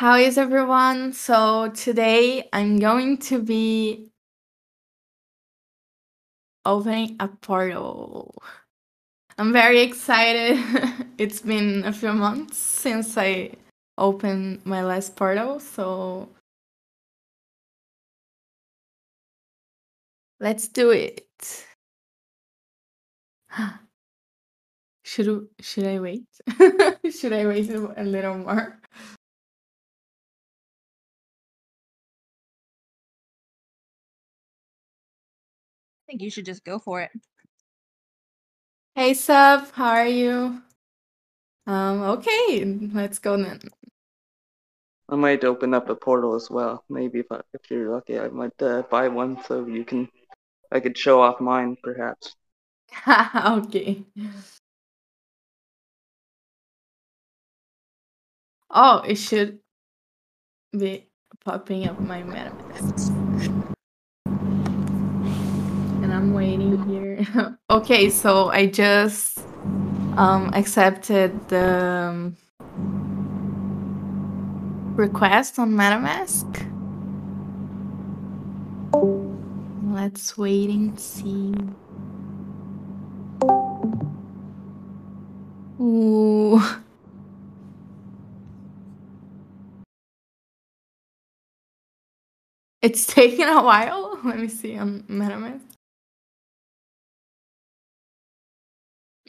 How is everyone? So today I'm going to be opening a portal. I'm very excited. it's been a few months since I opened my last portal, so let's do it. Should should I wait? should I wait a little more? Think you should just go for it. Hey Sub, how are you? Um, okay, let's go then. I might open up a portal as well. Maybe if I, if you're lucky, I might uh, buy one so you can. I could show off mine, perhaps. okay. Oh, it should be popping up my MetaMask. And I'm waiting here. okay, so I just um, accepted the um, request on MetaMask. Let's wait and see. Ooh. It's taking a while. Let me see on MetaMask.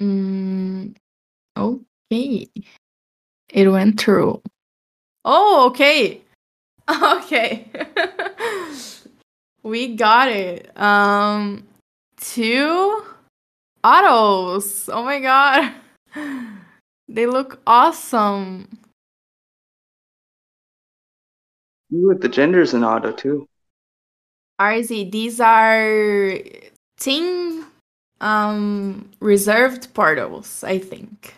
Mm, okay. It went through. Oh, okay. Okay. we got it. Um two Ottos. Oh my god. They look awesome. You with the genders in Otto too. RZ, these are team um reserved portals, I think.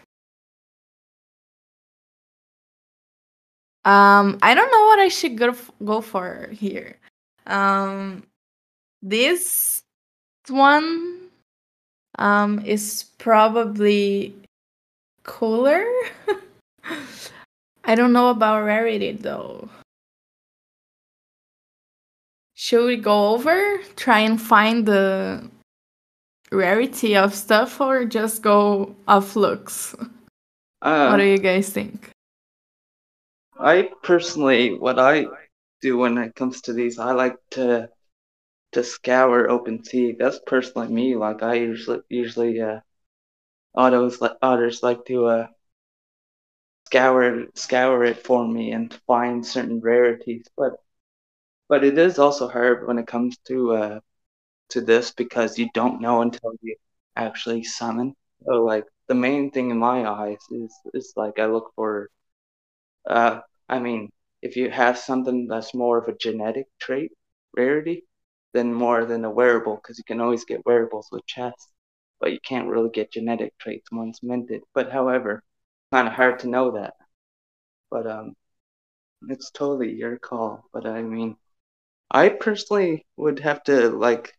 Um I don't know what I should go go for here. Um this one um is probably cooler. I don't know about rarity though. Should we go over, try and find the rarity of stuff, or just go off looks? Uh, what do you guys think? I personally, what I do when it comes to these, I like to to scour open OpenSea. That's personally me. Like I usually usually uh, autos like others like to uh scour scour it for me and find certain rarities. But but it is also hard when it comes to uh to this because you don't know until you actually summon. So like the main thing in my eyes is is like I look for uh I mean if you have something that's more of a genetic trait rarity than more than a wearable because you can always get wearables with chests but you can't really get genetic traits once minted but however kind of hard to know that but um it's totally your call but i mean i personally would have to like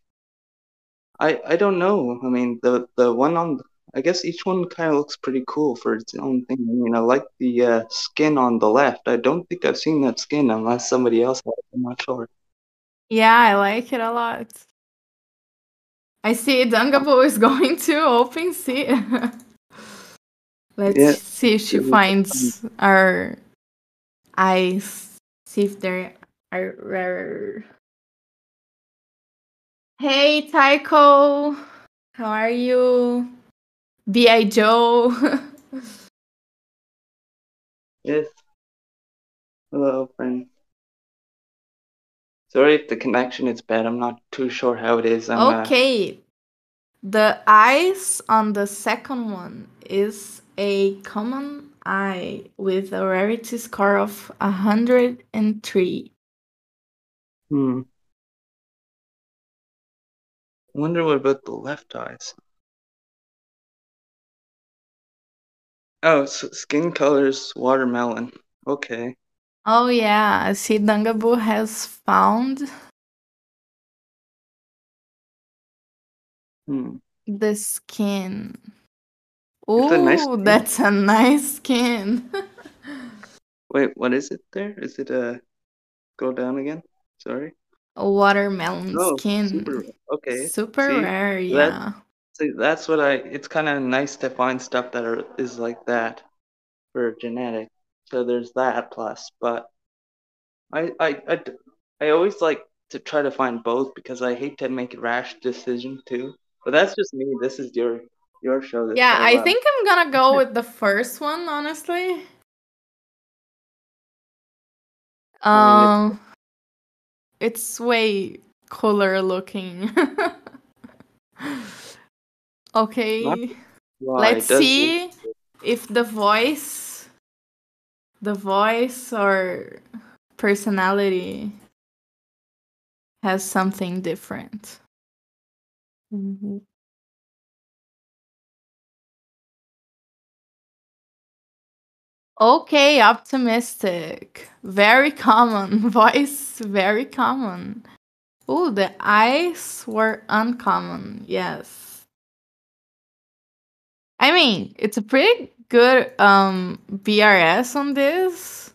i i don't know i mean the the one on i guess each one kind of looks pretty cool for its own thing i mean i like the uh, skin on the left i don't think i've seen that skin unless somebody else has i'm not sure Yeah, I like it a lot. I see Dungable is going to OpenSea. Let's Yeah, see if she finds our eyes. See if they are rare. Hey Tycho, how are you? B.I. Joe. yes hello friend sorry if the connection is bad i'm not too sure how it is i'm uh, okay, the eyes on the second one is a common eye with a rarity score of 103. hmm wonder what about the left eyes oh s skin colors watermelon okay Oh yeah, I see Dungaboo has found hmm the skin. A nice that's a nice skin. Wait, what is it there? Is it uh go down again? Sorry. Watermelon Oh, skin. super. Okay. Super See, rare, that- yeah. See, that's what I. It's kind of nice to find stuff that are, is like that for genetic. So there's that plus, but I, I, I, d- I always like to try to find both because I hate to make a rash decision too. But that's just me. This is your your show. Yeah, I think I'm gonna go with the first one, honestly. I Um, it's way cooler looking. okay, Why let's does it- see if the voice, the voice or personality has something different. Mhm. Okay, optimistic. Very common. Voice, very common. Oh, the eyes were uncommon. Yes. I mean, it's a pretty good um BRS on this.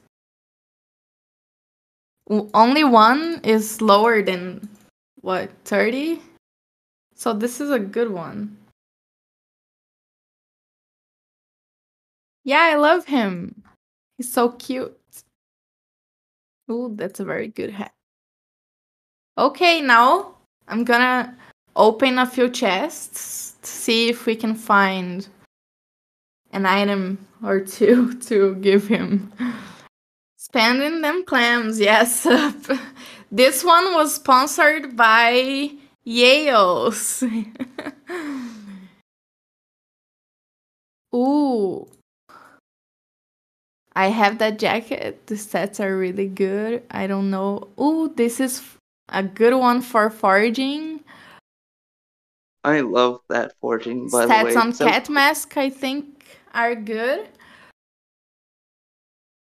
Only one is lower than what, 30? So this is a good one. Yeah, I love him. He's so cute. Ooh, that's a very good hat. Okay, now I'm gonna open a few chests to see if we can find an item or two to give him. Spending them clams, yes. this one was sponsored by Yale's. Ooh. I have that jacket. The sets are really good. I don't know. Oh, this is a good one for foraging. I love that forging. By the Stats way, on So- cat mask, I think, are good.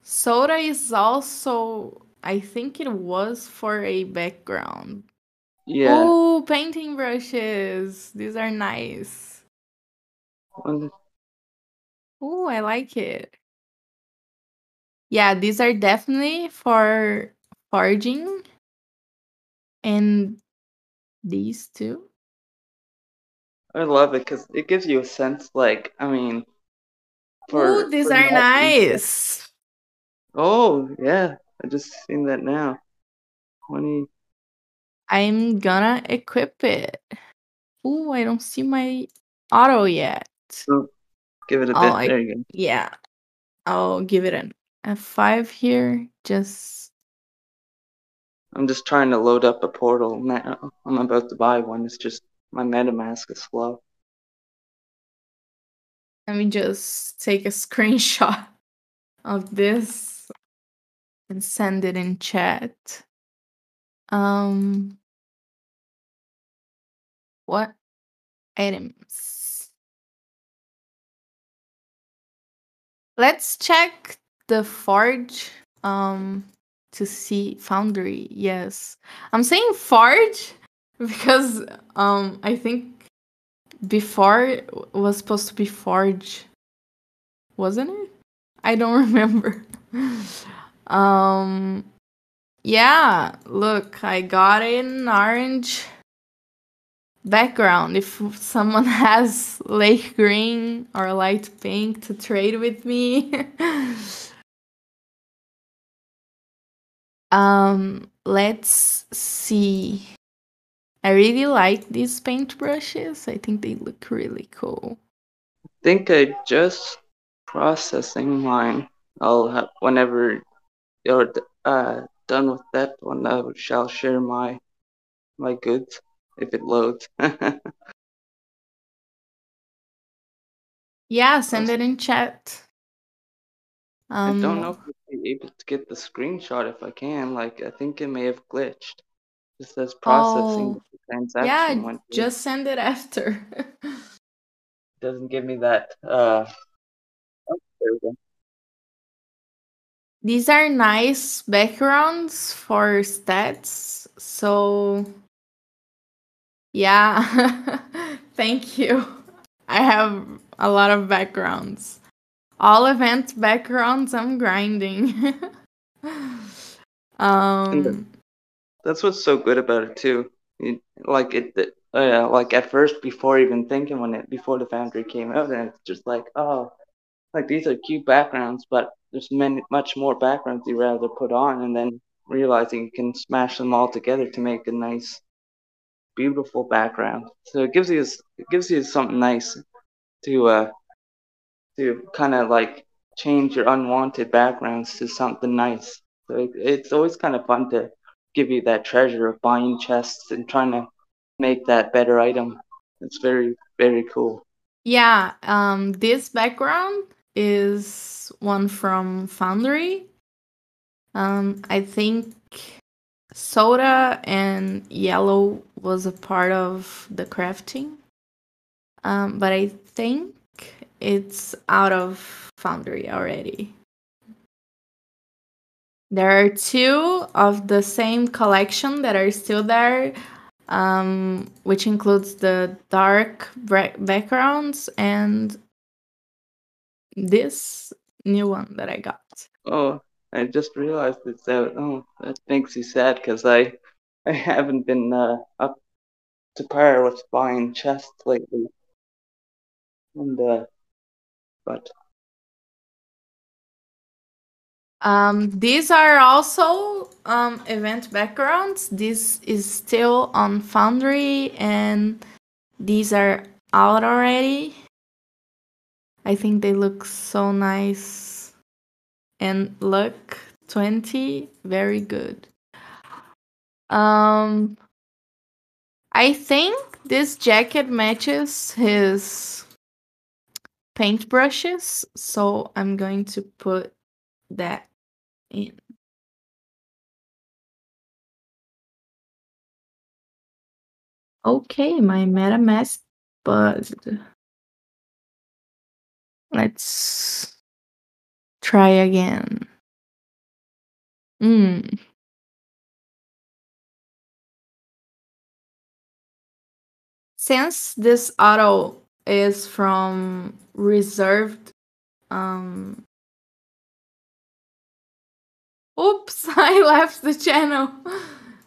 Soda is also, I think it was for a background. Yeah. Oh, painting brushes. These are nice. Oh, I like it. Yeah, these are definitely for foraging. And these two. I love it because it gives you a sense, like, I mean, for Ooh, these for are nice. Oh yeah, I just seen that now. Twenty. I'm gonna equip it. Ooh, I don't see my Otto yet. So Give it a Oh, bit. I- there you go. Yeah. I'll give it an F5 here. Just I'm just trying to load up a portal now. I'm about to buy one. It's just my MetaMask is slow. let me just take a screenshot of this and send it in chat. Um what items? Let's check the forge um to see foundry. Yes. I'm saying forge because um I think before was supposed to be forge. Wasn't it? I don't remember. um yeah, look, I got an orange background. If someone has lake green or light pink to trade with me. Um, let's see. I really like these paintbrushes. I think they look really cool. I think I just processing mine. I'll have whenever you're uh done with that one. I shall share my my goods if it loads. Yeah, send it in chat. Um, I don't know if I'll be able to get the screenshot if I can. Like I think it may have glitched. It says processing. Oh, the transaction Yeah, went just send it after. doesn't give me that. Uh, oh, there we go. These are nice backgrounds for stats. So, yeah, thank you. I have a lot of backgrounds. All event backgrounds I'm grinding. um That's what's so good about it too. It, like it, it uh, like at first before even thinking when it before the Foundry came out, and it's just like oh, like these are cute backgrounds, but there's many much more backgrounds you rather put on, and then realizing you can smash them all together to make a nice, beautiful background. So it gives you it gives you something nice to uh to kind of like change your unwanted backgrounds to something nice. So it, it's always kind of fun to give you that treasure of buying chests and trying to make that better item. It's very very cool. Yeah, um this background is one from Foundry. Um I think Soda and Yellow was a part of the crafting. Um but I think it's out of Foundry already. There are two of the same collection that are still there, um, which includes the dark backgrounds and this new one that I got. Oh, I just realized it's out. Oh, that makes you sad because I, I haven't been uh, up to par with buying chests lately, and uh, but um, these are also um, event backgrounds. This is still on Foundry, and these are out already. I think they look so nice. And look, 20, very good. Um, I think this jacket matches his paintbrushes, so I'm going to put that in. Okay, my MetaMask buzzed. Let's try again. Hmm. Since this Otto is from reserved um Oops, I left the channel.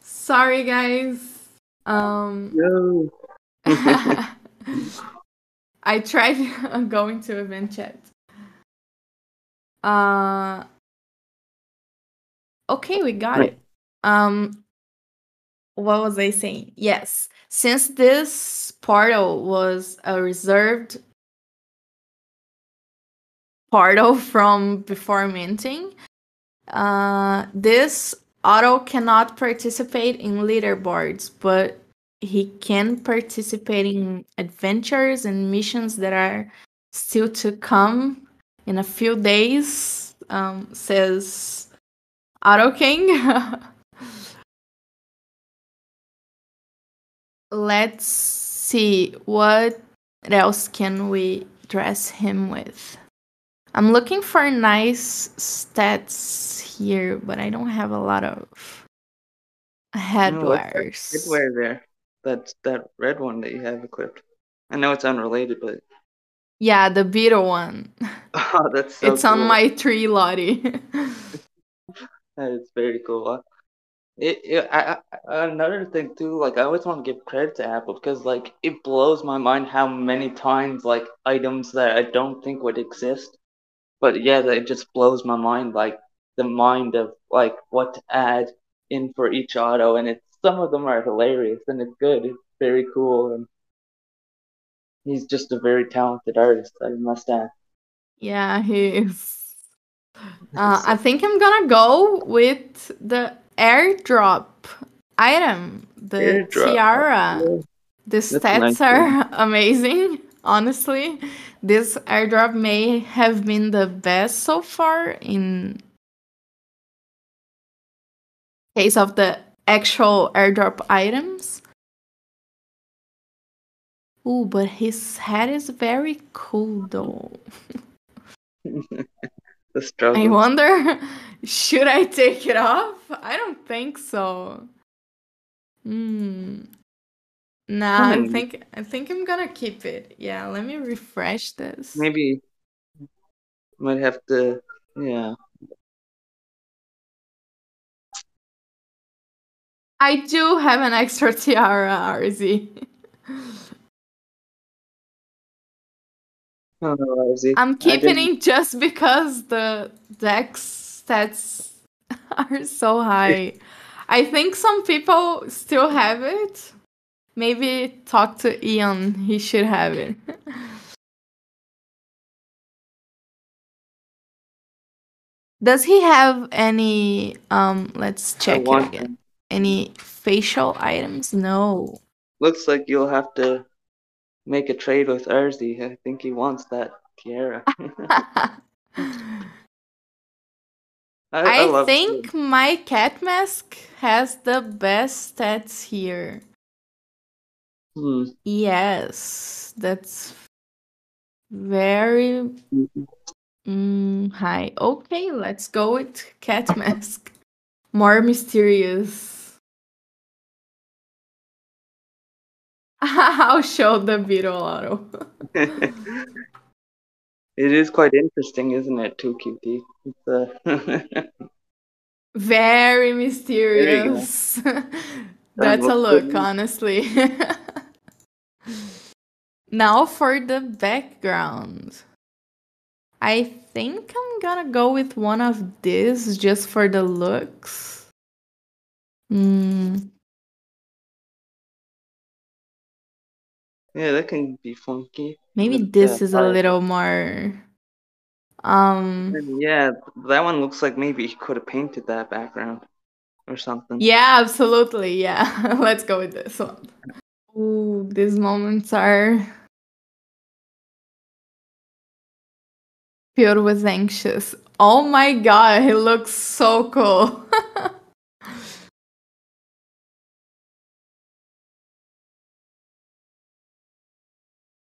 Sorry guys. Um no. I tried going to event chat. Uh Okay, we got Right. it. Um what was I saying? Yes. Since this portal was a reserved portal from before minting, uh this Otto cannot participate in leaderboards, but he can participate in adventures and missions that are still to come in a few days. Um, says Otto King. Let's see what else can we dress him with. I'm looking for nice stats here, but I don't have a lot of No, that headwears. headwear there. That that red one that you have equipped. I know it's unrelated, but Yeah, the beetle one. oh, that's so it's on my tree, Lottie. That is very cool. It, it I, I, another thing too, like I always want to give credit to Apple because like it blows my mind how many times like items that I don't think would exist, but yeah, it just blows my mind like the mind of like what to add in for each Otto, and it's some of them are hilarious and it's good. It's very cool, and he's just a very talented artist. I must add. yeah, he is. Uh, I think I'm gonna go with the airdrop item, the Airdrop. tiara. The That's stats nice are amazing, honestly. This airdrop may have been the best so far in case of the actual airdrop items. Ooh, but his head is very cool though. the struggle. I wonder, should I take it off? I don't think so. Hmm. Nah, I Hmm. think I think I'm gonna keep it. Yeah, let me refresh this. Maybe Might have to, yeah. I do have an extra tiara, RZ. Oh, I'm keeping it just because the dex stats are so high. I think some people still have it. Maybe talk to Ian. He should have it. Does he have any um let's check it again. Any facial items? No. Looks like you'll have to make a trade with RZ. I think he wants that tiara. I, I, I think my cat mask has the best stats here. Hmm. Yes, that's very mm, high. Okay, let's go with cat mask. More mysterious. I'll show the beetle Otto. it is quite interesting, isn't it, 2QT? It's, uh, Very mysterious. That's a look, honestly. now for the background. I think I'm gonna go with one of these just for the looks. Hmm. Yeah, that can be funky. maybe But, this uh, is a little more. Um. Yeah, that one looks like maybe he could have painted that background or something. Yeah, absolutely. Yeah, let's go with this one. Ooh, these moments are filled with anxious. Oh my god, he looks so cool.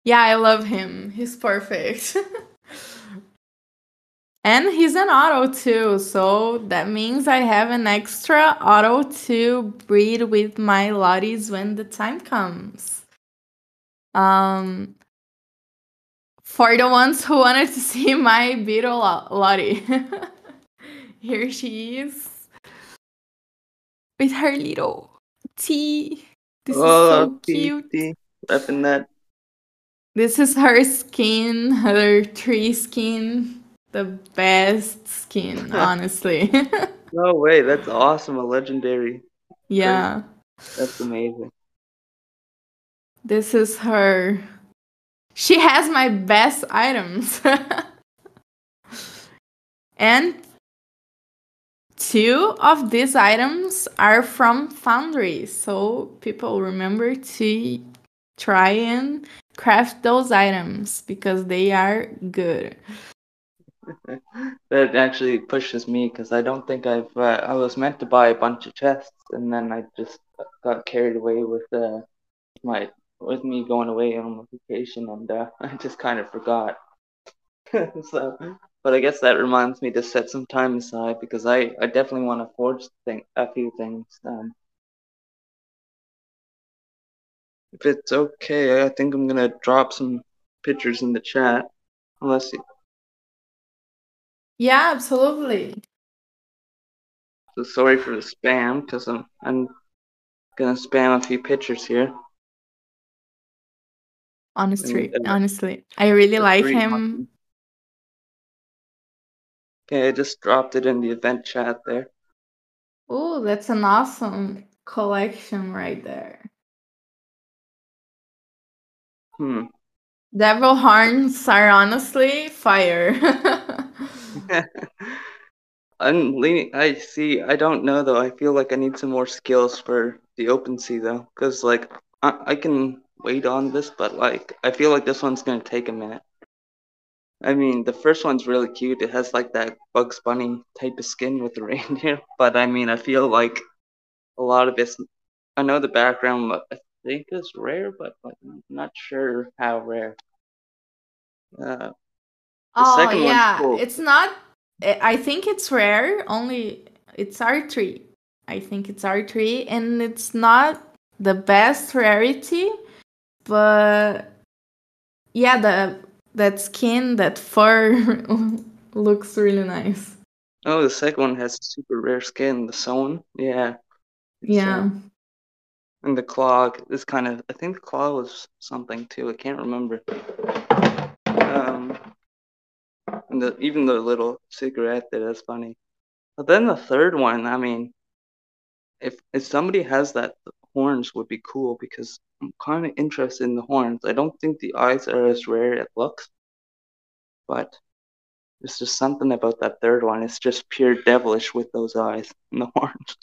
yeah, I love him. He's perfect. and he's an Otto too, so that means I have an extra Otto to breed with my lotties when the time comes. Um, for the ones who wanted to see my beetle lo- lottie, here she is with her little tea. This is so cute. Petey, Repping that. This is her skin, her tree skin. The best skin, honestly. No way, that's awesome. A legendary. yeah. That's amazing. This is her. She has my best items. and two of these items are from Foundry. So people remember to try and craft those items because they are good. That actually pushes me because I don't think I've. Uh, I was meant to buy a bunch of chests, and then I just got carried away with uh, my with me going away on vacation, and uh, I just kind of forgot. so, but I guess that reminds me to set some time aside because I, I definitely want to forge thing, a few things. Um, if it's okay, I think I'm gonna drop some pictures in the chat, unless you, Yeah, absolutely. so sorry for the spam because I'm I'm gonna spam a few pictures here. Honestly, And, uh, honestly, I really like him. Okay, I just dropped it in the event chat there. Oh, that's an awesome collection right there. Hmm. Devil horns are honestly fire. I'm leaning. I see. I don't know though. I feel like I need some more skills for the OpenSea though, because like I, I can wait on this, but like I feel like this one's gonna take a minute. I mean, the first one's really cute. It has like that Bugs Bunny type of skin with the reindeer, but I mean, I feel like a lot of it's. I know the background. I think is rare, but like, I'm not sure how rare. Uh, oh yeah, cool. it's not. I think it's rare. Only it's R three. I think it's R three, and it's not the best rarity, but yeah, the that skin, that fur looks really nice. Oh, the second one has super rare skin, the Sown. Yeah. It's, uh, Yeah. And the claw is kind of, I think the claw was something too. I can't remember. Um, and the, even the little cigarette there, that's funny. But then the third one, I mean, if if somebody has that, horns would be cool because I'm kind of interested in the horns. I don't think the eyes are as rare as it looks, but there's just something about that third one. It's just pure devilish with those eyes and the horns.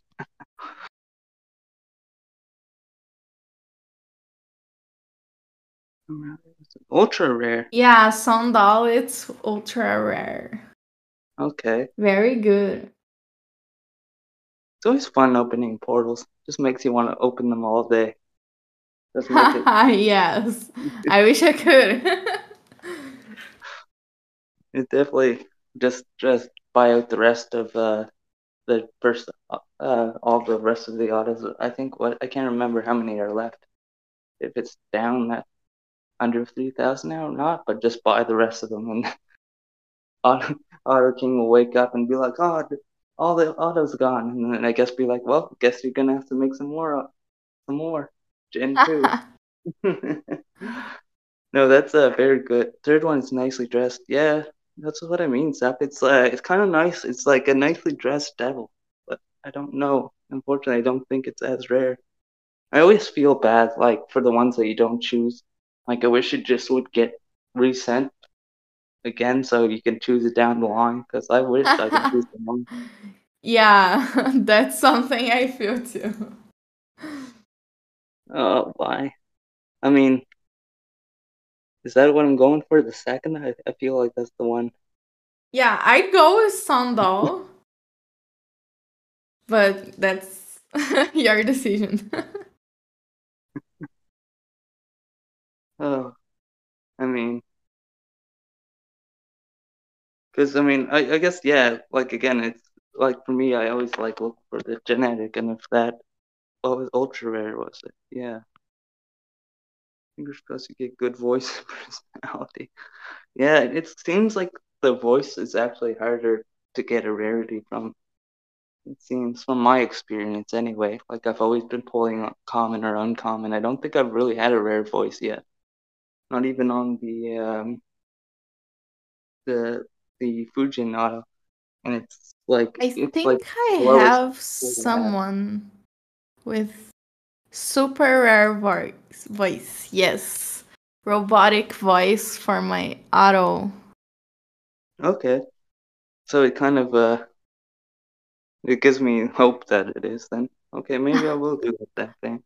Ultra rare. Yeah, Sandal, it's ultra rare. Okay. Very good. It's always fun opening portals. Just makes you want to open them all day. It yes. I wish I could. it definitely just just buy out the rest of uh the first uh all the rest of the Ottos. I think what I can't remember how many are left. If it's down that under three thousand now or not, but just buy the rest of them and Otto, Otto King will wake up and be like, oh, all the Otto's gone, and then I guess be like, well, guess you're gonna have to make some more, uh, some more Gen two. no, that's uh, very good. Third one is nicely dressed. Yeah, that's what I mean, Zap. It's uh, it's kind of nice. It's like a nicely dressed devil, but I don't know. Unfortunately, I don't think it's as rare. I always feel bad, like for the ones that you don't choose. Like I wish it just would get resent again, so you can choose it down the line. Because I wish I could choose the one. yeah, that's something I feel too. Oh, why? I mean, is that what I'm going for? The second? I, I feel like that's the one. Yeah, I'd go with Sandal. but that's your decision. Oh, I mean, because I mean, I, I guess yeah. Like again, it's like for me, I always like look for the genetic, and if that what was ultra rare was it? Yeah. Fingers crossed you get good voice and personality. Yeah, it seems like the voice is actually harder to get a rarity from. It seems from my experience anyway. Like I've always been pulling common or uncommon. I don't think I've really had a rare voice yet. Not even on the um the the Fujin Otto. And it's like I it's think like I have someone with super rare voice. Voice, yes, robotic voice for my Otto. Okay. So it kind of uh it gives me hope that it is then. Okay, maybe I will do that thing.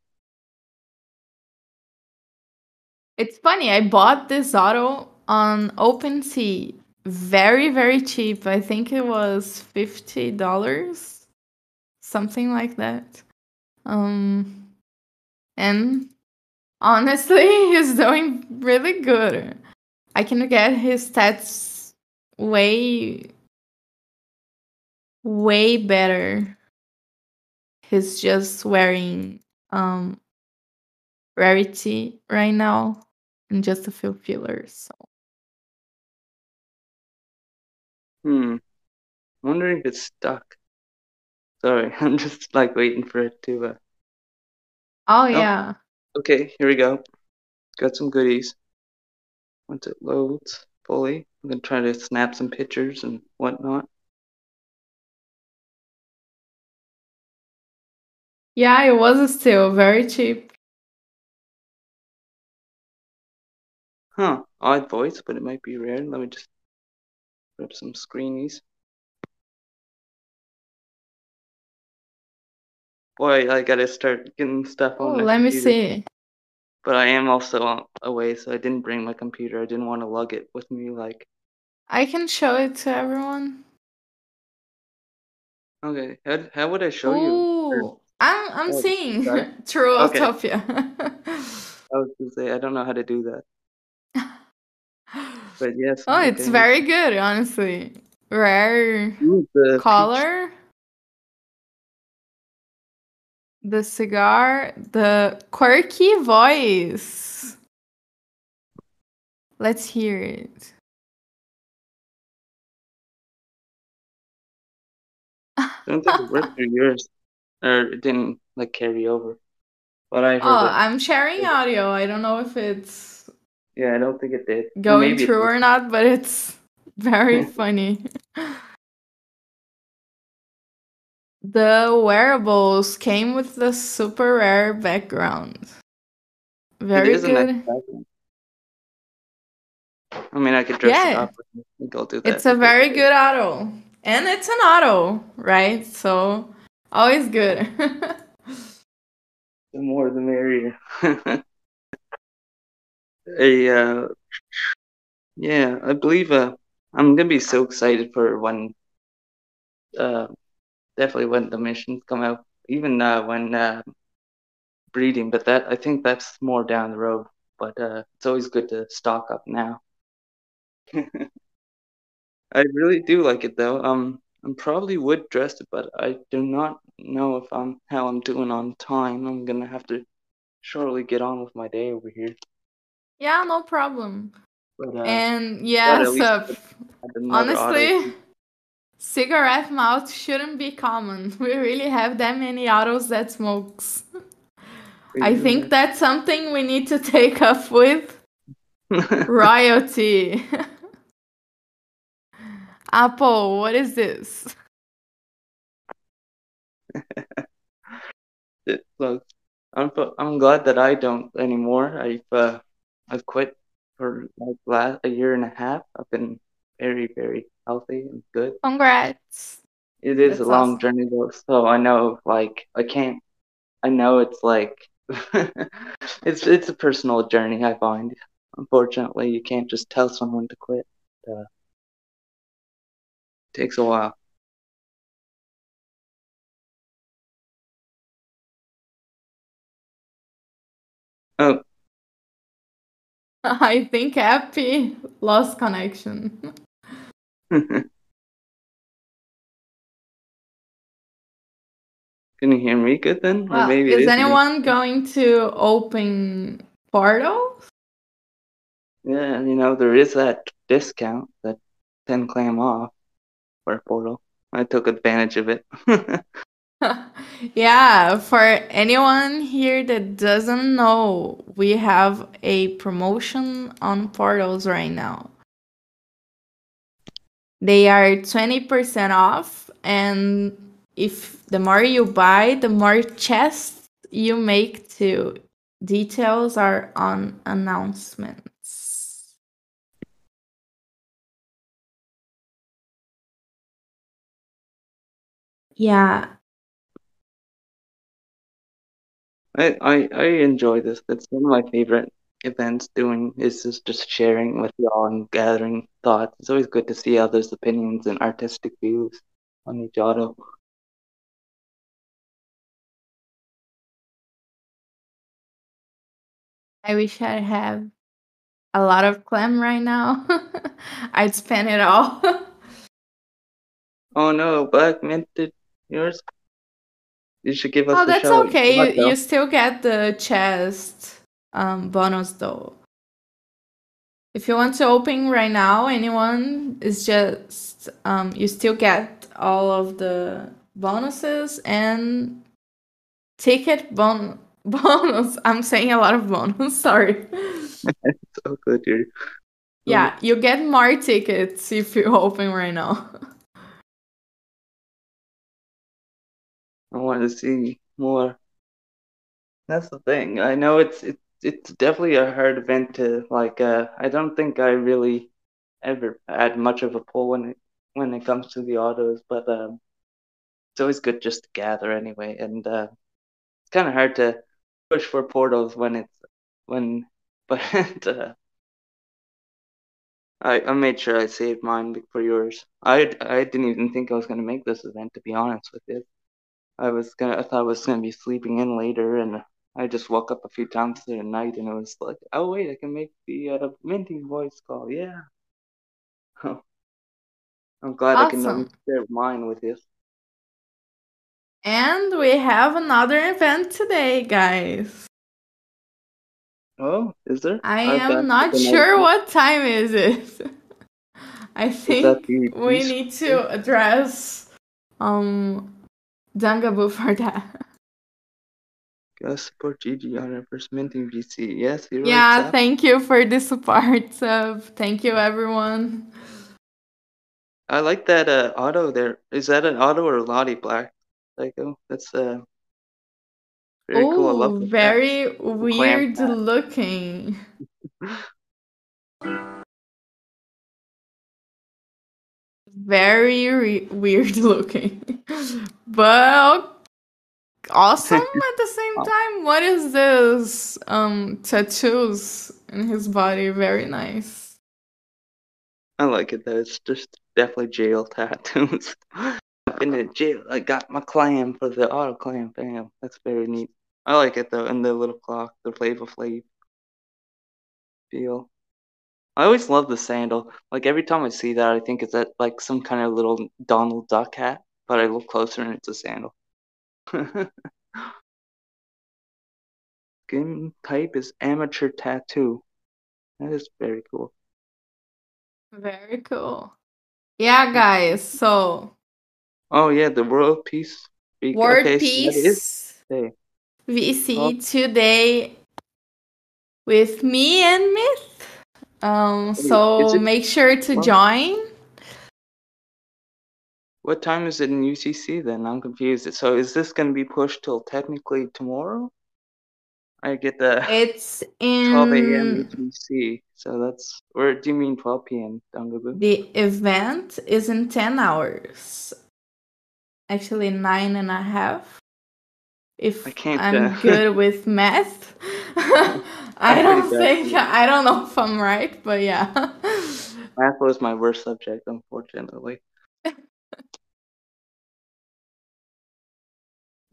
It's funny. I bought this Otto on OpenSea very very cheap. I think it was fifty dollars, something like that. Um, and honestly, he's doing really good. I can get his stats way way better. He's just wearing um rarity right now and just a few fillers. So Hmm. I'm wondering if it's stuck. Sorry, I'm just like waiting for it to uh Oh Oh, yeah. okay, here we go. Got some goodies. Once it loads fully, I'm gonna try to snap some pictures and whatnot. Yeah, it was still very cheap. Huh, odd voice, but it might be rare. Let me just grab some screenies. Boy, I gotta start getting stuff Oh, on my let me see. But I am also away, so I didn't bring my computer. I didn't want to lug it with me. Like, I can show it to everyone. okay, how, how would I show you? I'm I'm oh, seeing. True Okay, Ottopia. I was gonna say I don't know how to do that. But yes, oh, it's okay. very good, honestly. Rare Ooh, peach. color, the cigar, the quirky voice. Let's hear it. I don't think it worked through yours, or it didn't like carry over. But I heard Oh, it. I'm sharing audio. I don't know if it's Yeah, I don't think it did. going Maybe through or not, but it's very funny. The wearables came with the super rare background. Very a nice good. I mean, I could dress it up. I think I'll do that. It's a very good Otto. And it's an Otto, right? So always good. The more the merrier. a, uh, yeah, I believe uh, I'm gonna be so excited for when, uh, definitely when the missions come out, even uh, when uh, breeding. But that I think that's more down the road. But uh, it's always good to stock up now. I really do like it though. Um, I probably would dress it, but I do not know if I'm how I'm doing on time. I'm gonna have to shortly get on with my day over here. Yeah, no problem. But uh, And uh, add another Otto. honestly, cigarette mouth shouldn't be common. We really have that many Ottos that smokes. I think that's something we need to take up with royalty. Apple, what is this? look, I'm I'm glad that I don't anymore. I've uh, I've quit for like last a year and a half. I've been very very healthy and good. Congrats. It is That's a long awesome. journey though, so I know like I can't. I know it's like it's it's a personal journey. I find. Unfortunately, you can't just tell someone to quit. Uh, takes a while. Oh, I think Happy lost connection. can you hear me good then? or Well, is me. anyone going to open portal? Yeah, you know, there is that discount, that 10 clam off for Portal. I took advantage of it. yeah, for anyone here that doesn't know, we have a promotion on portals right now. They are 20% off, and if the more you buy, the more chests you make too. Details are on announcements. Yeah, I, I, I enjoy this. That's one of my favorite events doing is just, just sharing with y'all and gathering thoughts. It's always good to see others' opinions and artistic views on each Otto. I wish I have a lot of clam right now. I'd spend it all. Oh no, Black minted yours? You should give us oh, that's okay. You, though? you still get the chest um, bonus though. If you want to open right now, anyone is just um, you still get all of the bonuses and ticket bon- bonus. I'm saying a lot of bonus. Sorry. so good, dude. Yeah, you get more tickets if you open right now. I want to see more. That's the thing. I know it's it's it's definitely a hard event to like. Uh, I don't think I really ever had much of a pull when it when it comes to the Ottos, but um, it's always good just to gather anyway. And uh, it's kind of hard to push for portals when it's when, but uh, I I made sure I saved mine for yours. I I didn't even think I was gonna make this event to be honest with you. I was gonna, I thought I was gonna be sleeping in later, and I just woke up a few times through the night, and it was like, oh wait, I can make the uh, minting voice call. Yeah. I'm glad I can share mine with you. And we have another event today, guys. Oh, is there? I am not sure what time is it. I think we need to address um That. Gotta support Gigi on first minting VC. Yes, you're yeah, thank you for the support, Sub. Thank you, everyone. I like that uh, Otto there. Is that an Otto or a Lottie Black Psycho? That's uh very cool. I love Oh, very weird looking. Very re- weird looking. but awesome at the same time. What is this? Um tattoos in his body. Very nice. I like it though. It's just definitely jail tattoos. I've been in jail. I got my clam for the auto clam. Bam. That's very neat. I like it though, and the little clock, the Flava Flav feel. I always love the sandal. Like every time I see that, I think it's that like some kind of little Donald Duck hat, but I look closer and it's a sandal. Skin type is amateur tattoo. That is very cool. Very cool. Yeah, guys. So Oh yeah, the world peace. Word okay, so that is Peace today. VC Oh. today with me and Myth. Um, so make sure to well- join. What time is it in UTC then? I'm confused. So is this going to be pushed till technically tomorrow? I get the It's in 12 a.m. UTC. So that's or do you mean 12 p.m. Dangaboo? the event is in 10 hours. Actually, nine and a half. If I can't, I'm uh, good with math. I don't think. I don't know if I'm right, but yeah. Math was my worst subject, unfortunately.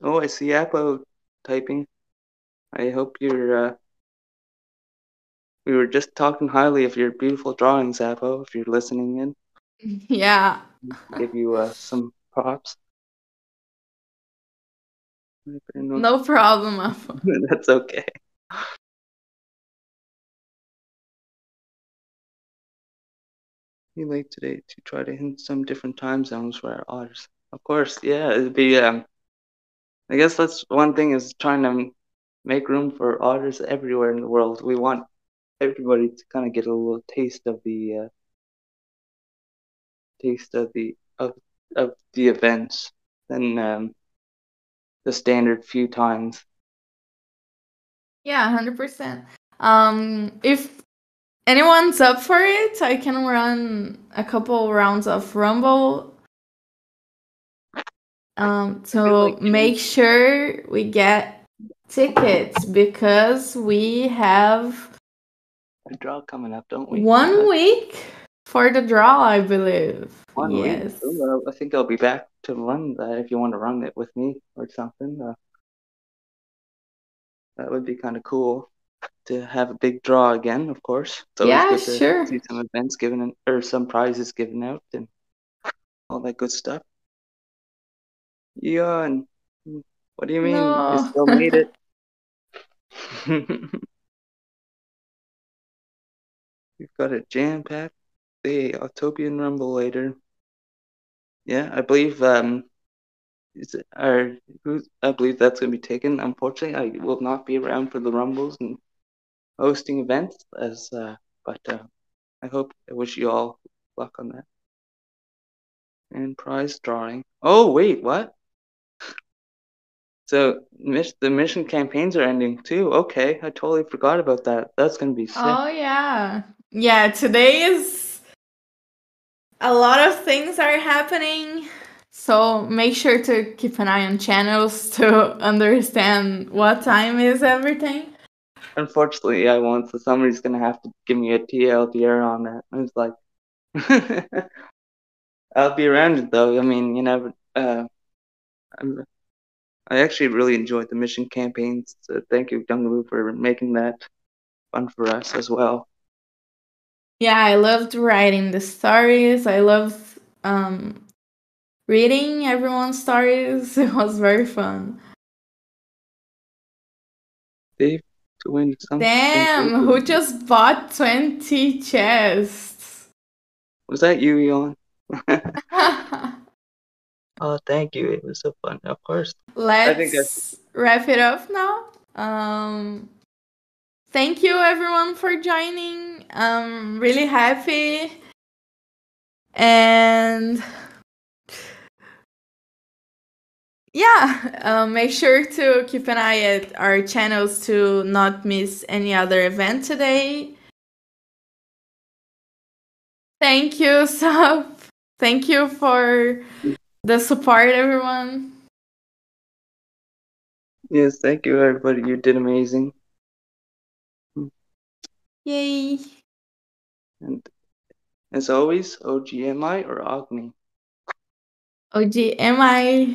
Oh, I see Appo typing. I hope you're. Uh... We were just talking highly of your beautiful drawings, Appo. If you're listening in, yeah. give you uh, some props. No problem, Apo. That's okay. Be late today to try to hit some different time zones for our otters. Of course, yeah, it'd be. Um, I guess that's one thing is trying to make room for otters everywhere in the world. We want everybody to kind of get a little taste of the uh, taste of the of of the events than um, the standard few times. Yeah, hundred percent. Um, if anyone's up for it, I can run a couple rounds of Rumble. Um, so make sure we get tickets because we have A draw coming up, don't we? one week for the draw, I believe. One yes. Well, I think I'll be back to run that if you want to run it with me or something. Uh, that would be kind of cool to have a big draw again, of course. It's Yeah, good to sure. see some events given in- or some prizes given out and all that good stuff. Eon, what do you mean? No. You still made it. We've got a jam packed day, Ottopian Rumble later. Yeah, I believe um is it or who I believe that's gonna be taken. Unfortunately, I will not be around for the Rumbles and hosting events as uh but uh I hope I wish you all luck on that. And prize drawing. Oh wait, what? So the mission campaigns are ending too. Okay, I totally forgot about that. That's gonna be sick. Oh yeah. Yeah, today is a lot of things are happening. So make sure to keep an eye on channels to understand what time is everything. Unfortunately, I won't. So somebody's gonna have to give me a TLDR on that. I was like, I'll be around it though. I mean, you never. Uh, I'm, I actually really enjoyed the mission campaigns. So thank you, Dungaloo, for making that fun for us as well. Yeah, I loved writing the stories. I loved um reading everyone's stories. It was very fun. Dave to win something. Damn, who just bought 20 chests? was that you, Eon? Oh, thank you. It was so fun. Of course. Let's think that's- wrap it up now. Um, thank you everyone for joining. I'm really happy. And yeah, um, make sure to keep an eye at our channels to not miss any other event today. Thank you, Sup. Thank you for the support, everyone. Yes, thank you, everybody. You did amazing. Yay. And as always, OGMI or Agni. OG, am I?